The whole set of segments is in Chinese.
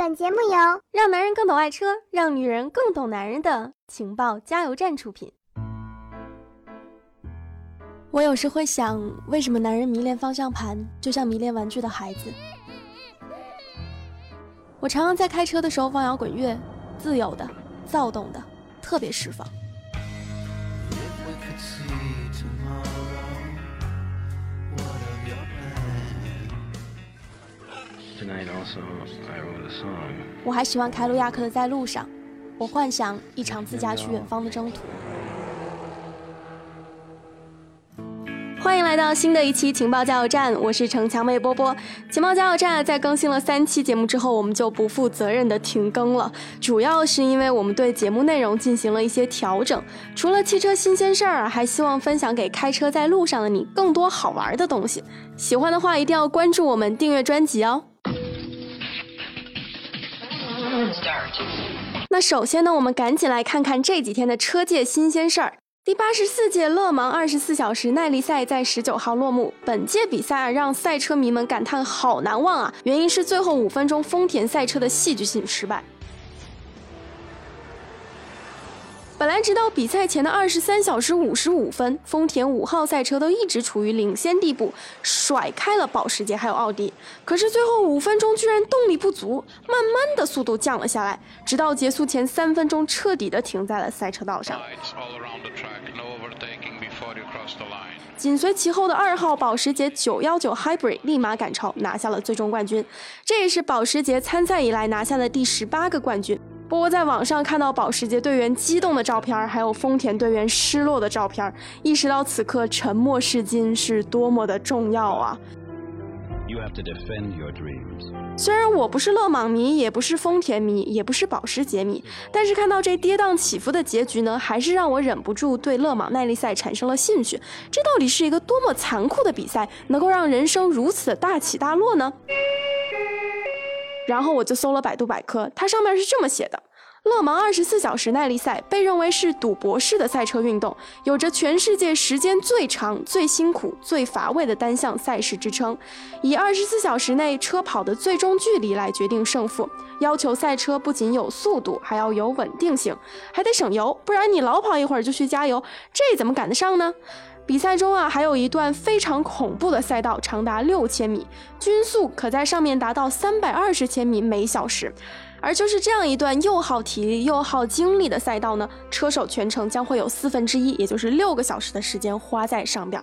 本节目由让男人更懂爱车，让女人更懂男人的情报加油站出品。我有时会想，为什么男人迷恋方向盘，就像迷恋玩具的孩子？我常常在开车的时候放摇滚乐，自由的、躁动的，特别释放。我还喜欢凯鲁亚克的《在路上》，我幻想一场自驾去远方的征途。欢迎来到新的一期情报加油站，我是城墙妹波波。情报加油站在更新了三期节目之后，我们就不负责任的停更了，主要是因为我们对节目内容进行了一些调整。除了汽车新鲜事儿，还希望分享给开车在路上的你更多好玩的东西。喜欢的话，一定要关注我们，订阅专辑哦。那首先呢，我们赶紧来看看这几天的车界新鲜事儿。第八十四届勒芒二十四小时耐力赛在十九号落幕。本届比赛啊，让赛车迷们感叹好难忘啊！原因是最后五分钟丰田赛车的戏剧性失败。本来直到比赛前的二十三小时五十五分，丰田五号赛车都一直处于领先地步，甩开了保时捷还有奥迪。可是最后五分钟居然动力不足，慢慢的速度降了下来，直到结束前三分钟彻底的停在了赛车道上。紧随其后的二号保时捷919 Hybrid 立马赶超，拿下了最终冠军。这也是保时捷参赛以来拿下的第十八个冠军。不过，在网上看到保时捷队员激动的照片，还有丰田队员失落的照片，意识到此刻沉默是金是多么的重要啊！虽然我不是勒芒迷，也不是丰田迷，也不是保时捷迷，但是看到这跌宕起伏的结局呢，还是让我忍不住对勒芒耐力赛产生了兴趣。这到底是一个多么残酷的比赛，能够让人生如此的大起大落呢？然后我就搜了百度百科，它上面是这么写的。勒芒二十四小时耐力赛被认为是赌博式的赛车运动，有着全世界时间最长、最辛苦、最乏味的单项赛事之称，以二十四小时内车跑的最终距离来决定胜负，要求赛车不仅有速度，还要有稳定性，还得省油，不然你老跑一会儿就去加油，这怎么赶得上呢？比赛中啊，还有一段非常恐怖的赛道，长达六千米，均速可在上面达到三百二十千米每小时。而就是这样一段又耗体力又耗精力的赛道呢，车手全程将会有四分之一，也就是六个小时的时间花在上边。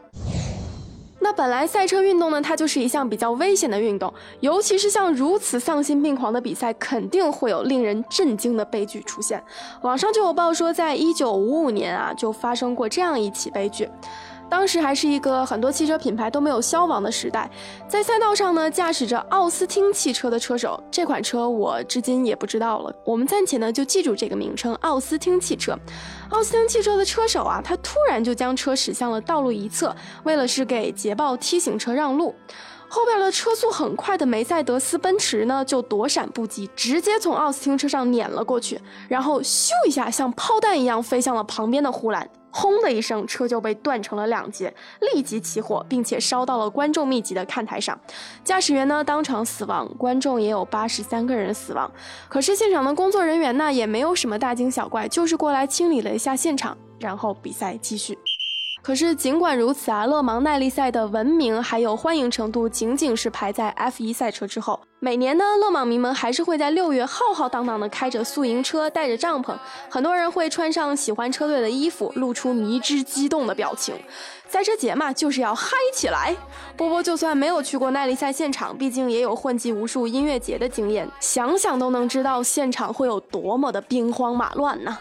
那本来赛车运动呢，它就是一项比较危险的运动，尤其是像如此丧心病狂的比赛，肯定会有令人震惊的悲剧出现。网上就有报说，在一九五五年啊，就发生过这样一起悲剧。当时还是一个很多汽车品牌都没有消亡的时代，在赛道上呢，驾驶着奥斯汀汽车的车手，这款车我至今也不知道了。我们暂且呢就记住这个名称——奥斯汀汽车。奥斯汀汽车的车手啊，他突然就将车驶向了道路一侧，为了是给捷豹 T 型车让路。后边的车速很快的梅赛德斯奔驰呢，就躲闪不及，直接从奥斯汀车上碾了过去，然后咻一下像炮弹一样飞向了旁边的护栏。轰的一声，车就被断成了两截，立即起火，并且烧到了观众密集的看台上。驾驶员呢当场死亡，观众也有八十三个人死亡。可是现场的工作人员呢也没有什么大惊小怪，就是过来清理了一下现场，然后比赛继续。可是尽管如此啊，勒芒耐力赛的闻名还有欢迎程度，仅仅是排在 F1 赛车之后。每年呢，勒芒迷们还是会在六月浩浩荡荡的开着宿营车，带着帐篷，很多人会穿上喜欢车队的衣服，露出迷之激动的表情。赛车节嘛，就是要嗨起来。波波就算没有去过耐力赛现场，毕竟也有混迹无数音乐节的经验，想想都能知道现场会有多么的兵荒马乱呢。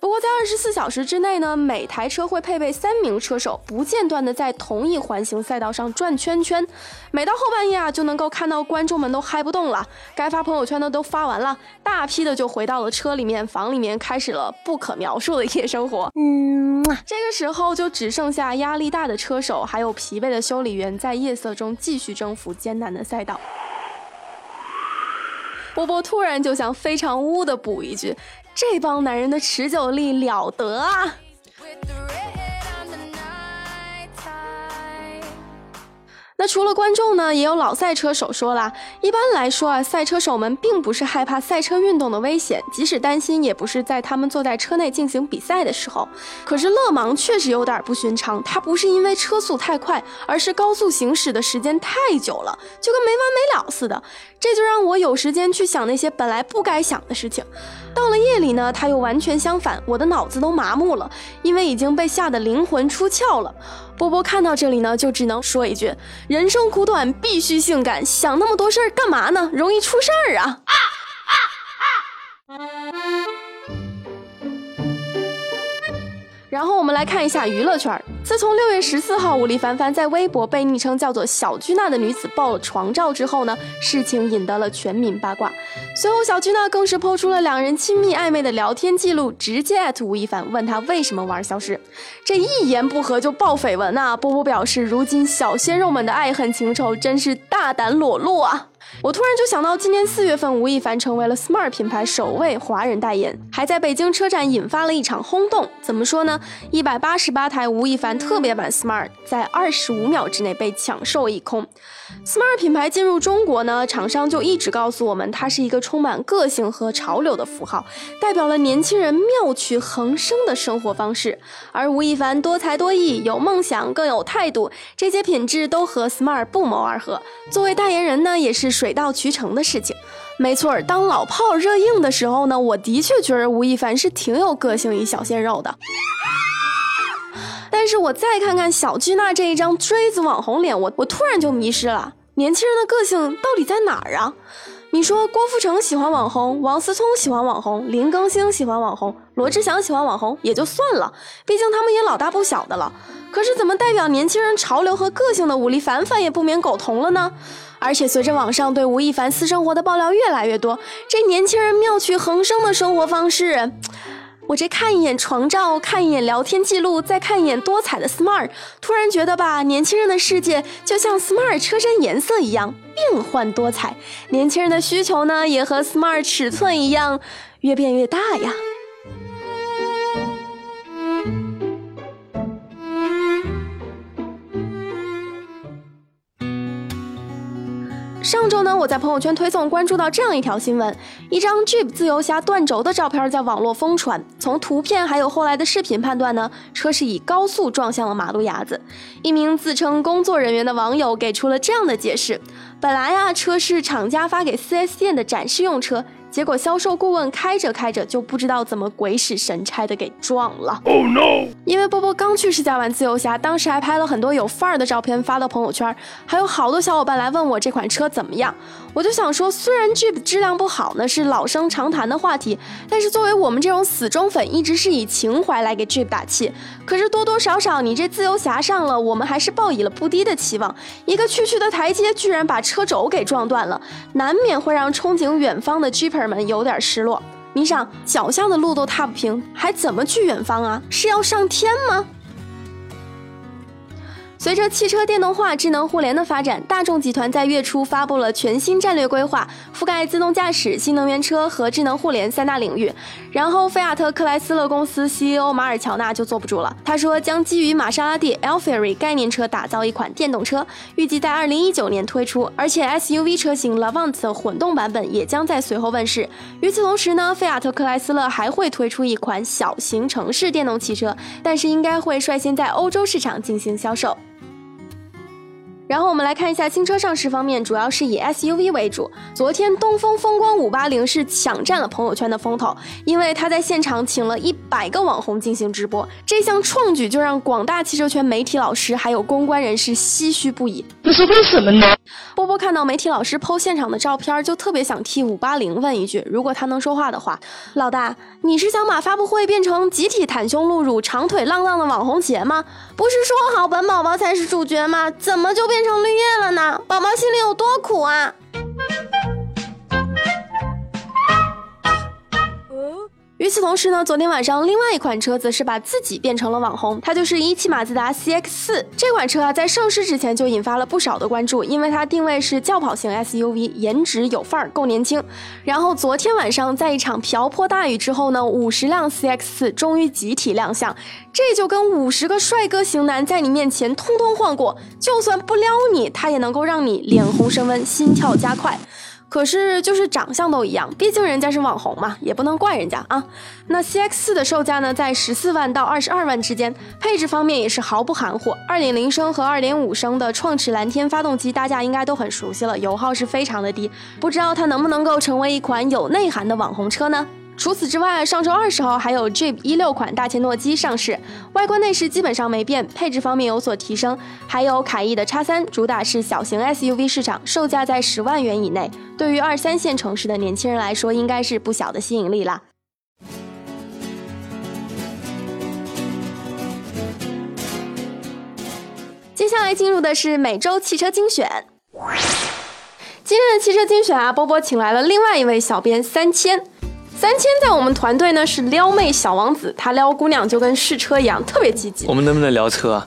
不过，在二十四小时之内呢，每台车会配备三名车手，不间断的在同一环形赛道上转圈圈。每到后半夜啊，就能够看到观众们都嗨不动了，该发朋友圈的都发完了，大批的就回到了车里面、房里面，开始了不可描述的夜生活。嗯，这个时候就只剩下压力大的车手，还有疲惫的修理员，在夜色中继续征服艰难的赛道。波波突然就想非常污的补一句。这帮男人的持久力了得啊！那除了观众呢，也有老赛车手说了，一般来说啊，赛车手们并不是害怕赛车运动的危险，即使担心，也不是在他们坐在车内进行比赛的时候。可是勒芒确实有点不寻常，它不是因为车速太快，而是高速行驶的时间太久了，就跟没完没了似的。这就让我有时间去想那些本来不该想的事情。到了夜里呢，他又完全相反，我的脑子都麻木了，因为已经被吓得灵魂出窍了。波波看到这里呢，就只能说一句：人生苦短，必须性感。想那么多事儿干嘛呢？容易出事儿啊！然后我们来看一下娱乐圈。自从六月十四号，吴亦凡凡在微博被昵称叫做“小鞠娜”的女子爆了床照之后呢，事情引得了全民八卦。随后，小鞠娜更是抛出了两人亲密暧昧的聊天记录，直接艾特吴亦凡，问他为什么玩消失。这一言不合就爆绯闻啊！波波表示，如今小鲜肉们的爱恨情仇真是大胆裸露啊！我突然就想到，今年四月份，吴亦凡成为了 Smart 品牌首位华人代言，还在北京车展引发了一场轰动。怎么说呢？一百八十八台吴亦凡特别版 Smart 在二十五秒之内被抢售一空。Smart 品牌进入中国呢，厂商就一直告诉我们，它是一个充满个性和潮流的符号，代表了年轻人妙趣横生的生活方式。而吴亦凡多才多艺，有梦想，更有态度，这些品质都和 Smart 不谋而合。作为代言人呢，也是水到渠成的事情。没错，当老炮热映的时候呢，我的确觉得吴亦凡是挺有个性与小鲜肉的。但是我再看看小巨娜这一张锥子网红脸，我我突然就迷失了。年轻人的个性到底在哪儿啊？你说郭富城喜欢网红，王思聪喜欢网红，林更新喜欢网红，罗志祥喜欢网红也就算了，毕竟他们也老大不小的了。可是怎么代表年轻人潮流和个性的武力凡凡也不免苟同了呢？而且随着网上对吴亦凡私生活的爆料越来越多，这年轻人妙趣横生的生活方式。我这看一眼床照，看一眼聊天记录，再看一眼多彩的 Smart，突然觉得吧，年轻人的世界就像 Smart 车身颜色一样变幻多彩，年轻人的需求呢，也和 Smart 尺寸一样越变越大呀。上周呢，我在朋友圈推送关注到这样一条新闻：一张 Jeep 自由侠断轴的照片在网络疯传。从图片还有后来的视频判断呢，车是以高速撞向了马路牙子。一名自称工作人员的网友给出了这样的解释：本来啊，车是厂家发给 4S 店的展示用车。结果销售顾问开着开着就不知道怎么鬼使神差的给撞了。Oh no！因为波波刚去试驾完自由侠，当时还拍了很多有范儿的照片发到朋友圈，还有好多小伙伴来问我这款车怎么样。我就想说，虽然 Jeep 质量不好呢，是老生常谈的话题，但是作为我们这种死忠粉，一直是以情怀来给 Jeep 打气。可是多多少少，你这自由侠上了，我们还是抱以了不低的期望。一个区区的台阶，居然把车轴给撞断了，难免会让憧憬远方的们有点失落。你想，脚下的路都踏不平，还怎么去远方啊？是要上天吗？随着汽车电动化、智能互联的发展，大众集团在月初发布了全新战略规划，覆盖自动驾驶、新能源车和智能互联三大领域。然后，菲亚特克莱斯勒公司 CEO 马尔乔纳就坐不住了，他说将基于玛莎拉蒂 Alfieri 概念车打造一款电动车，预计在二零一九年推出，而且 SUV 车型 Lavant 的混动版本也将在随后问世。与此同时呢，菲亚特克莱斯勒还会推出一款小型城市电动汽车，但是应该会率先在欧洲市场进行销售。然后我们来看一下新车上市方面，主要是以 SUV 为主。昨天东风风光五八零是抢占了朋友圈的风头，因为他在现场请了一百个网红进行直播，这项创举就让广大汽车圈媒体老师还有公关人士唏嘘不已。这是为什么呢？波波看到媒体老师剖现场的照片，就特别想替五八零问一句：如果他能说话的话，老大，你是想把发布会变成集体袒胸露乳、长腿浪浪的网红节吗？不是说好本宝宝才是主角吗？怎么就变？变成绿叶了呢，宝宝心里有多苦啊？与此同时呢，昨天晚上另外一款车子是把自己变成了网红，它就是一汽马自达 CX-4 这款车啊，在上市之前就引发了不少的关注，因为它定位是轿跑型 SUV，颜值有范儿，够年轻。然后昨天晚上在一场瓢泼大雨之后呢，五十辆 CX-4 终于集体亮相，这就跟五十个帅哥型男在你面前通通晃过，就算不撩你，它也能够让你脸红升温，心跳加快。可是就是长相都一样，毕竟人家是网红嘛，也不能怪人家啊。那 CX 四的售价呢，在十四万到二十二万之间，配置方面也是毫不含糊，二点零升和二点五升的创驰蓝天发动机，大家应该都很熟悉了，油耗是非常的低，不知道它能不能够成为一款有内涵的网红车呢？除此之外，上周二十号还有 Jeep 一六款大切诺基上市，外观内饰基本上没变，配置方面有所提升。还有凯翼的叉三，主打是小型 SUV 市场，售价在十万元以内，对于二三线城市的年轻人来说，应该是不小的吸引力啦。接下来进入的是每周汽车精选。今天的汽车精选啊，波波请来了另外一位小编三千。三千在我们团队呢是撩妹小王子，他撩姑娘就跟试车一样，特别积极。我们能不能聊车啊？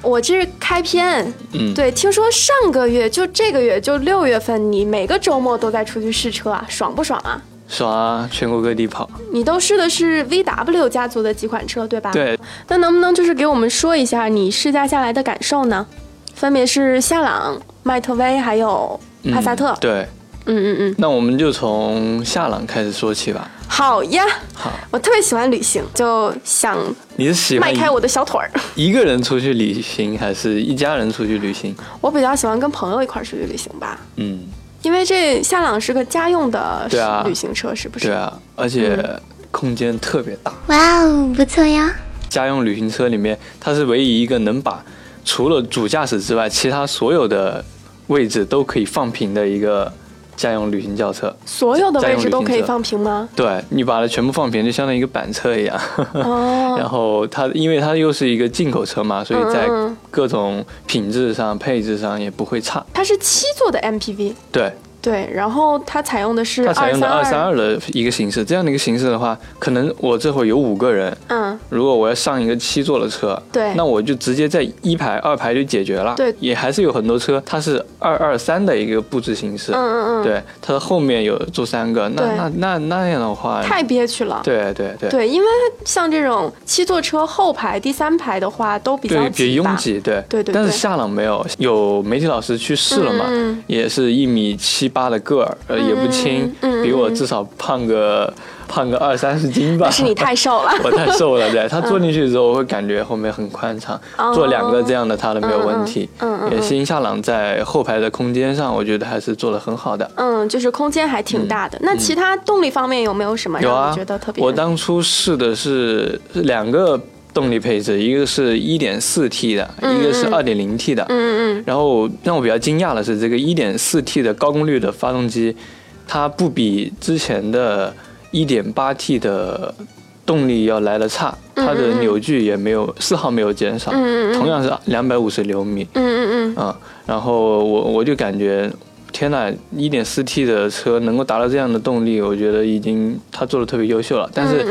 我这是开篇，嗯，对，听说上个月就这个月就六月份，你每个周末都在出去试车啊，爽不爽啊？爽啊，全国各地跑。你都试的是 VW 家族的几款车，对吧？对。那能不能就是给我们说一下你试驾下来的感受呢？分别是夏朗、迈特威还有帕萨特。对。嗯嗯嗯，那我们就从夏朗开始说起吧。好呀，好，我特别喜欢旅行，就想你是喜欢迈开我的小腿儿，一个人出去旅行还是一家人出去旅行？我比较喜欢跟朋友一块儿出去旅行吧。嗯，因为这夏朗是个家用的旅行车，是不是？对啊，而且空间特别大。哇哦，不错呀！家用旅行车里面，它是唯一一个能把除了主驾驶之外，其他所有的位置都可以放平的一个。家用旅行轿车，所有的位置都可以放平吗？对你把它全部放平，就相当于一个板车一样。哦。然后它，因为它又是一个进口车嘛，所以在各种品质上、配置上也不会差。它是七座的 MPV。对。对，然后它采用的是它采用的二三二。的一个形式，这样的一个形式的话，可能我这会有五个人，嗯，如果我要上一个七座的车，对，那我就直接在一排、二排就解决了，对，也还是有很多车它是二二三的一个布置形式，嗯嗯嗯，对，它的后面有坐三个，那那那那样的话太憋屈了，对对对，对，因为像这种七座车后排第三排的话都比较比较拥挤，对。对对，但是夏朗没有，有媒体老师去试了嘛，也是一米七八的个儿。呃也不轻，比我至少胖个胖个二三十斤吧。是你太瘦了，我太瘦了。对，他坐进去之后，我会感觉后面很宽敞，坐两个这样的他都没有问题。嗯嗯。也新夏朗在后排的空间上，我觉得还是做的很好的。嗯，就是空间还挺大的。那其他动力方面有没有什么让你觉得特别？我当初试的是两个动力配置，一个是一点四 T 的，一个是二点零 T 的。嗯嗯。然后让我比较惊讶的是，这个一点四 T 的高功率的发动机。它不比之前的 1.8T 的动力要来的差，它的扭矩也没有丝毫没有减少，同样是250牛米。嗯嗯嗯。啊，然后我我就感觉，天呐一点四 T 的车能够达到这样的动力，我觉得已经它做的特别优秀了。但是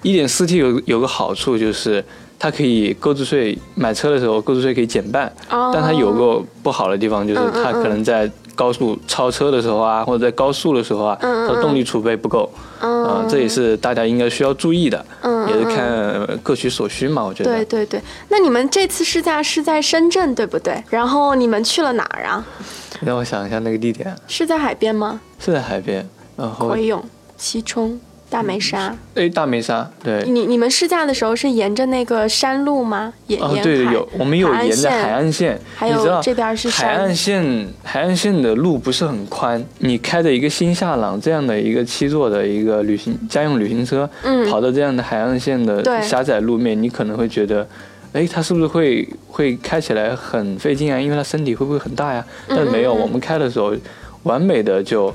一点四 T 有有个好处就是，它可以购置税买车的时候购置税可以减半。但它有个不好的地方就是，它可能在高速超车的时候啊，或者在高速的时候啊，它的动力储备不够，啊，这也是大家应该需要注意的，也是看各取所需嘛，我觉得。对对对，那你们这次试驾是在深圳对不对？然后你们去了哪儿啊？让我想一下那个地点。是在海边吗？是在海边，然后。回泳、西冲。大梅沙，哎，大梅沙，对。你你们试驾的时候是沿着那个山路吗？沿沿对有，我们有沿着海岸线。还有这边是海岸线，海岸线的路不是很宽。你开着一个新夏朗这样的一个七座的一个旅行家用旅行车，嗯，跑到这样的海岸线的狭窄路面，你可能会觉得，哎，它是不是会会开起来很费劲啊？因为它身体会不会很大呀？但没有，我们开的时候完美的就。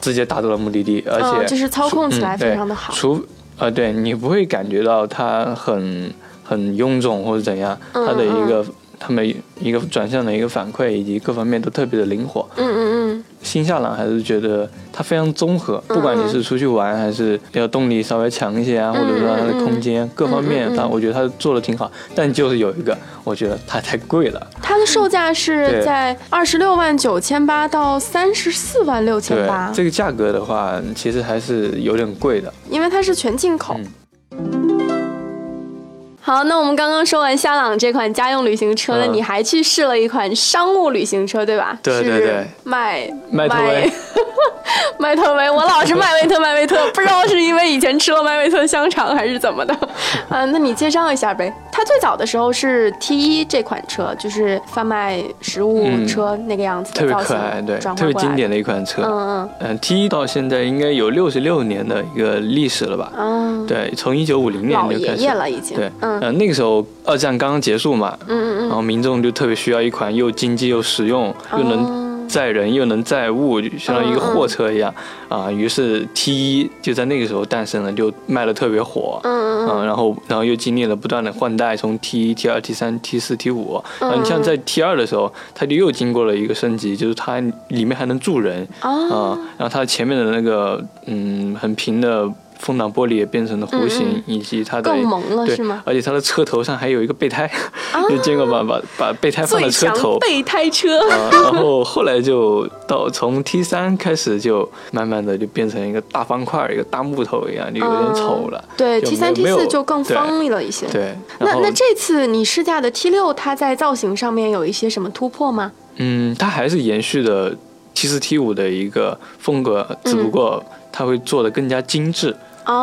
直接达到了目的地，而且就是操控起来非常的好。除呃，对你不会感觉到它很很臃肿或者怎样，它的一个他们一个转向的一个反馈以及各方面都特别的灵活。嗯嗯嗯，新夏朗还是觉得它非常综合，不管你是出去玩还是要动力稍微强一些啊，或者说它的空间各方面，它我觉得它做的挺好。但就是有一个，我觉得它太贵了。它的售价是在二十六万九千八到三十四万六千八。这个价格的话，其实还是有点贵的，因为它是全进口。好，那我们刚刚说完夏朗这款家用旅行车呢，你还去试了一款商务旅行车，对吧？对对对，迈迈特威，迈特威，我老是迈威特，迈威特，不知道是因为以前吃了迈威特香肠还是怎么的 啊？那你介绍一下呗。它最早的时候是 T 一这款车，就是贩卖食物车那个样子，特别可爱，对，特别经典的一款车。嗯嗯嗯，T 一到现在应该有六十六年的一个历史了吧？嗯，对，从一九五零年就开始，老爷爷了已经。对，嗯，那个时候二战刚刚结束嘛，嗯嗯嗯，然后民众就特别需要一款又经济又实用又能。载人又能载物，就相当于一个货车一样啊。于是 T 一就在那个时候诞生了，就卖的特别火。嗯嗯然后，然后又经历了不断的换代，从 T 一、T 二、T 三、T 四、T 五。嗯。你像在 T 二的时候，它就又经过了一个升级，就是它里面还能住人。啊。然后它前面的那个嗯很平的。风挡玻璃也变成了弧形，以及它的更萌了，是吗？而且它的车头上还有一个备胎，就见过 把把把备胎放在车头，备胎车。然后后来就到从 T 三开始，就慢慢的就变成一个大方块，一个大木头一样，就有点丑了。对，T 三 T 四就更锋利了一些。对，那那这次你试驾的 T 六，它在造型上面有一些什么突破吗？嗯，它还是延续的 T 四 T 五的一个风格，只不过它会做的更加精致。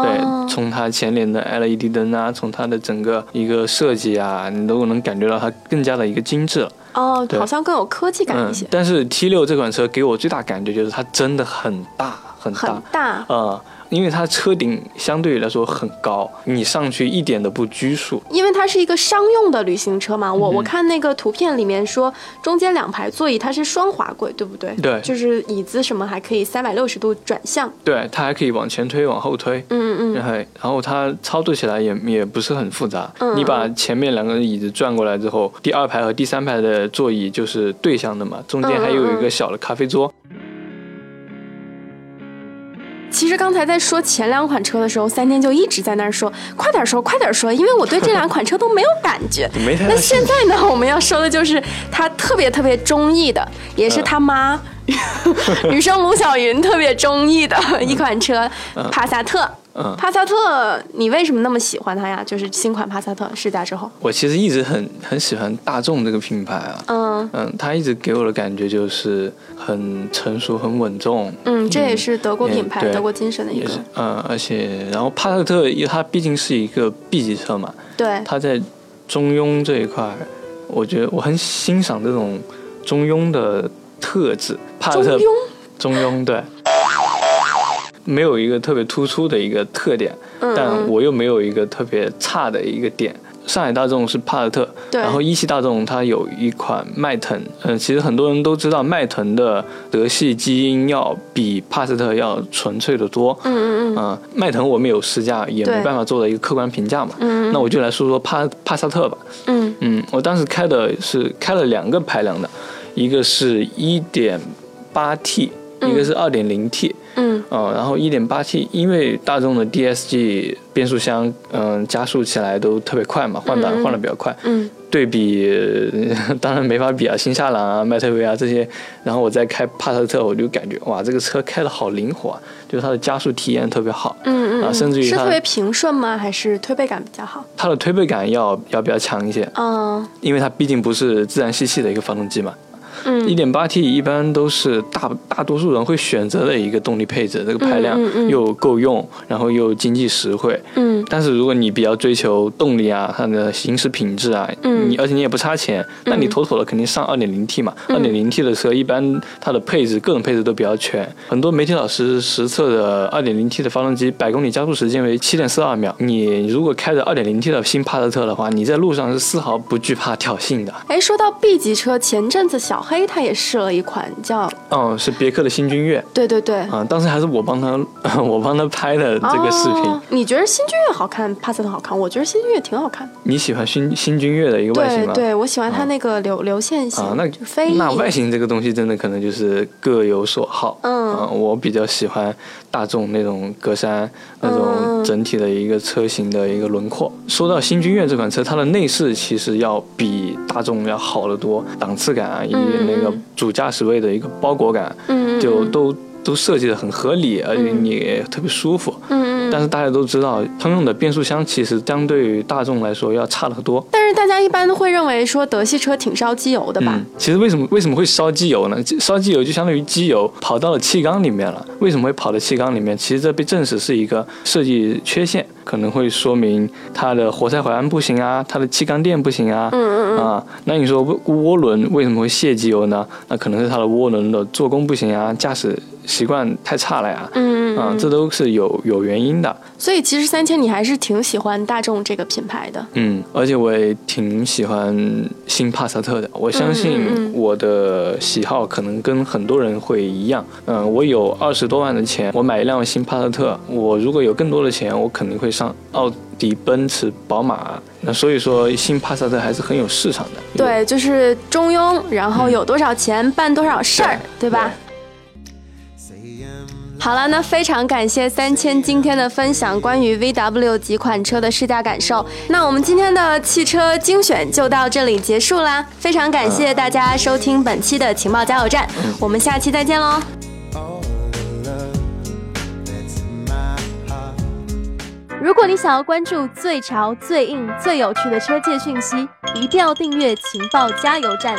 对，从它前脸的 LED 灯啊，从它的整个一个设计啊，你都能感觉到它更加的一个精致了。哦，好像更有科技感一些。但是 T 六这款车给我最大感觉就是它真的很大很大。很大。嗯。因为它车顶相对于来说很高，你上去一点都不拘束。因为它是一个商用的旅行车嘛，我我看那个图片里面说中间两排座椅它是双滑轨，对不对？对，就是椅子什么还可以三百六十度转向。对，它还可以往前推、往后推。嗯嗯。然后，然后它操作起来也也不是很复杂。嗯。你把前面两个椅子转过来之后，第二排和第三排的座椅就是对向的嘛，中间还有一个小的咖啡桌。其实刚才在说前两款车的时候，三天就一直在那儿说：“快点说，快点说！”因为我对这两款车都没有感觉。那现在呢，我们要说的就是他特别特别中意的，也是他妈。女生卢晓云特别中意的一款车，帕萨特。嗯，帕萨特，你为什么那么喜欢它呀？就是新款帕萨特试驾之后，我其实一直很很喜欢大众这个品牌啊。嗯嗯，它一直给我的感觉就是很成熟、很稳重。嗯，这也是德国品牌、德国精神的一个。嗯，而且然后帕萨特，因为它毕竟是一个 B 级车嘛。对。它在中庸这一块，我觉得我很欣赏这种中庸的。特质，中庸，中庸，对，没有一个特别突出的一个特点，但我又没有一个特别差的一个点。上海大众是帕萨特，然后一汽大众它有一款迈腾，嗯，其实很多人都知道迈腾的德系基因要比帕萨特要纯粹的多，嗯嗯嗯，啊，迈腾我们有试驾，也没办法做到一个客观评价嘛，嗯，那我就来说说帕帕萨特吧，嗯。嗯，我当时开的是开了两个排量的。一个是 1.8T，一个是 2.0T，嗯，呃，然后一点八 T，因为大众的 DSG 变速箱，嗯，加速起来都特别快嘛，换挡换的比较快，嗯。对比 当然没法比啊，新夏朗啊、迈特威啊这些，然后我再开帕萨特，我就感觉哇，这个车开的好灵活啊，就是它的加速体验特别好，嗯嗯，啊，甚至于是特别平顺吗？还是推背感比较好？它的推背感要要比较强一些，嗯，因为它毕竟不是自然吸气的一个发动机嘛。嗯，一点八 T 一般都是大大多数人会选择的一个动力配置，这个排量又够用，然后又经济实惠。嗯，但是如果你比较追求动力啊，它的行驶品质啊，嗯，你而且你也不差钱，那你妥妥的肯定上二点零 T 嘛。二点零 T 的车一般它的配置各种配置都比较全，很多媒体老师实测的二点零 T 的发动机百公里加速时间为七点四二秒。你如果开着二点零 T 的新帕萨特的话，你在路上是丝毫不惧怕挑衅的。哎，说到 B 级车，前阵子小黑。黑他也试了一款叫哦，是别克的新君越。对对对，啊，当时还是我帮他，我帮他拍的这个视频。哦你觉得新君越好看，帕萨特好看？我觉得新君越挺好看。你喜欢新新君越的一个外形吗？对对，我喜欢它那个流流线型，啊，那就飞那外形这个东西真的可能就是各有所好。嗯啊，我比较喜欢大众那种格栅那种嗯整体的一个车型的一个轮廓。说到新君越这款车，它的内饰其实要比大众要好得多，档次感啊，以及那个主驾驶位的一个包裹感，嗯，就都都设计的很合理，而且你也特别舒服。嗯嗯。但是大家都知道，通用的变速箱其实相对于大众来说要差得多。但是大家一般都会认为说德系车挺烧机油的吧？嗯，其实为什么为什么会烧机油呢？烧机油就相当于机油跑到了气缸里面了。为什么会跑到气缸里面？其实这被证实是一个设计缺陷，可能会说明它的活塞环不行啊，它的气缸垫不行啊。嗯嗯嗯。啊，那你说涡轮为什么会泄机油呢？那可能是它的涡轮的做工不行啊，驾驶习惯太差了呀。嗯嗯啊，这都是有有原因的。所以其实三千你还是挺喜欢大众这个品牌的。嗯，而且我也挺喜欢新帕萨特的。我相信嗯我的喜好可能跟很多人会一样。嗯，我有二十多万的钱，我买一辆新帕萨特。我如果有更多的钱，我肯定会上奥迪、奔驰、宝马。那所以说，新帕萨特还是很有市场的。对，就是中庸，然后有多少钱办多少事儿，对吧？好了，那非常感谢三千今天的分享，关于 VW 几款车的试驾感受。那我们今天的汽车精选就到这里结束啦，非常感谢大家收听本期的情报加油站，我们下期再见喽。如果你想要关注最潮、最硬、最有趣的车界讯息，一定要订阅情报加油站。